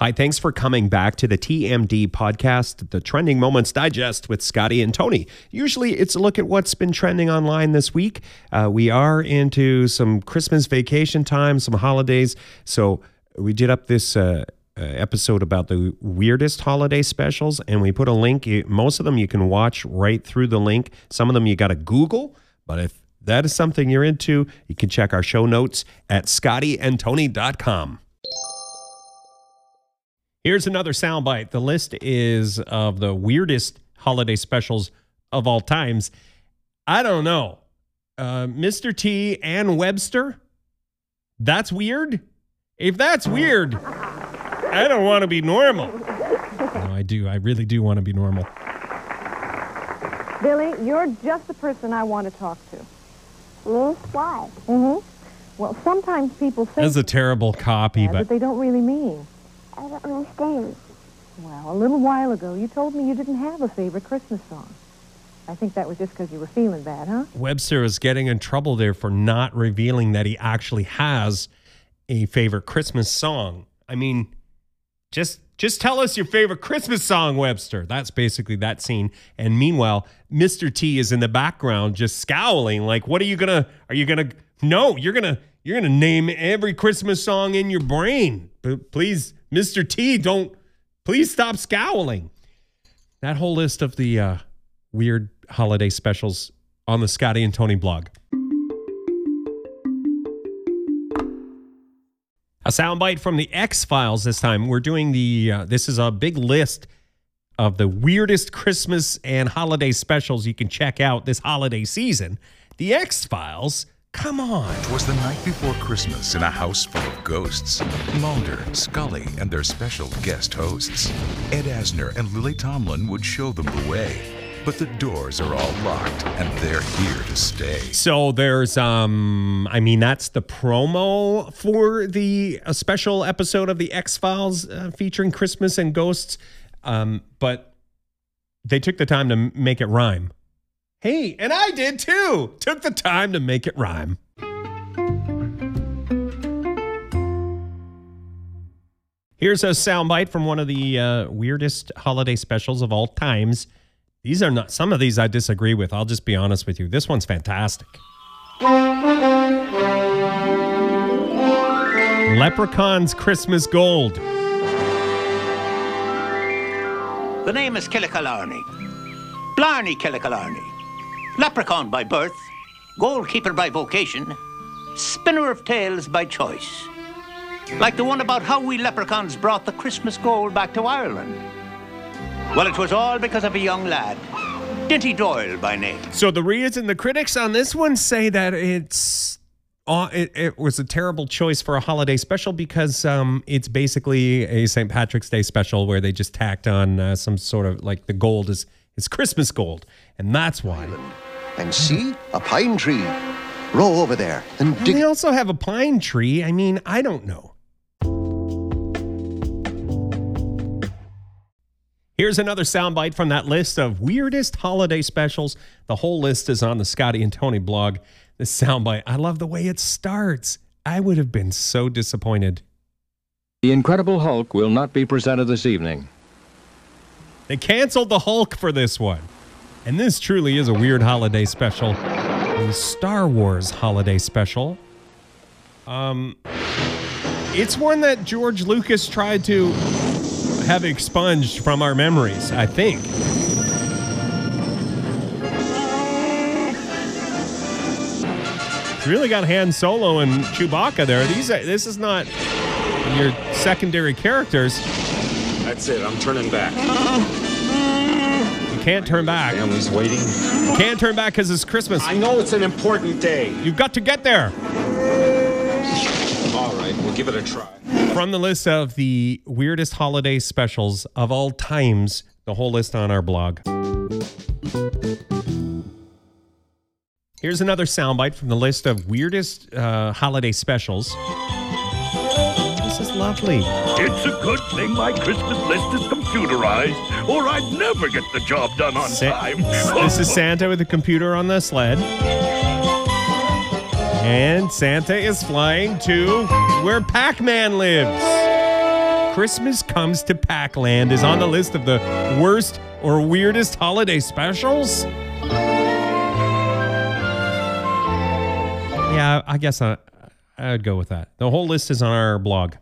Hi, thanks for coming back to the TMD podcast, the Trending Moments Digest with Scotty and Tony. Usually it's a look at what's been trending online this week. Uh, we are into some Christmas vacation time, some holidays. So we did up this. Uh, uh, episode about the weirdest holiday specials, and we put a link. Most of them you can watch right through the link. Some of them you got to Google, but if that is something you're into, you can check our show notes at scottyandtony.com. Here's another soundbite. The list is of the weirdest holiday specials of all times. I don't know. Uh, Mr. T and Webster? That's weird? If that's weird, I don't want to be normal. No, I do. I really do want to be normal. Billy, you're just the person I want to talk to. Me? Why? Mm-hmm. Well, sometimes people say That's a terrible copy, that, but they don't really mean. I don't understand. Well, a little while ago, you told me you didn't have a favorite Christmas song. I think that was just because you were feeling bad, huh? Webster is getting in trouble there for not revealing that he actually has a favorite Christmas song. I mean, just just tell us your favorite Christmas song, Webster. That's basically that scene. And meanwhile, Mr. T is in the background just scowling like, "What are you going to Are you going to No, you're going to you're going to name every Christmas song in your brain. But please, Mr. T, don't please stop scowling." That whole list of the uh, weird holiday specials on the Scotty and Tony blog. A soundbite from the X Files this time. We're doing the, uh, this is a big list of the weirdest Christmas and holiday specials you can check out this holiday season. The X Files, come on. It was the night before Christmas in a house full of ghosts. Mulder, Scully, and their special guest hosts. Ed Asner and Lily Tomlin would show them the way. But the doors are all locked and they're here to stay. So there's, um, I mean, that's the promo for the a special episode of the X Files uh, featuring Christmas and ghosts. Um, but they took the time to make it rhyme. Hey, and I did too. Took the time to make it rhyme. Here's a soundbite from one of the uh, weirdest holiday specials of all times. These are not, some of these I disagree with. I'll just be honest with you. This one's fantastic. Leprechaun's Christmas Gold. The name is Killicalarney. Blarney Killicalarney. Leprechaun by birth, goalkeeper by vocation, spinner of tales by choice. Like the one about how we leprechauns brought the Christmas gold back to Ireland. Well, it was all because of a young lad, Dinty Doyle by name. So the readers and the critics on this one say that it's uh, it, it was a terrible choice for a holiday special because um, it's basically a St. Patrick's Day special where they just tacked on uh, some sort of like the gold is is Christmas gold, and that's why. And see, a pine tree. Row over there and And dig. they also have a pine tree. I mean, I don't know. Here's another soundbite from that list of weirdest holiday specials. The whole list is on the Scotty and Tony blog. This soundbite, I love the way it starts. I would have been so disappointed. The Incredible Hulk will not be presented this evening. They canceled the Hulk for this one. And this truly is a weird holiday special. A Star Wars holiday special. Um it's one that George Lucas tried to have expunged from our memories, I think. It's really got Han Solo and Chewbacca there. These this is not your secondary characters. That's it. I'm turning back. You can't turn back. Family's waiting. Can't turn back because it's Christmas. I know it's an important day. You've got to get there. All right, we'll give it a try. From the list of the weirdest holiday specials of all times, the whole list on our blog. Here's another soundbite from the list of weirdest uh, holiday specials. Lovely. It's a good thing my Christmas list is computerized, or I'd never get the job done on Sa- time. this is Santa with a computer on the sled. And Santa is flying to where Pac Man lives. Christmas Comes to Pac-Land is on the list of the worst or weirdest holiday specials? Yeah, I guess I, I'd go with that. The whole list is on our blog.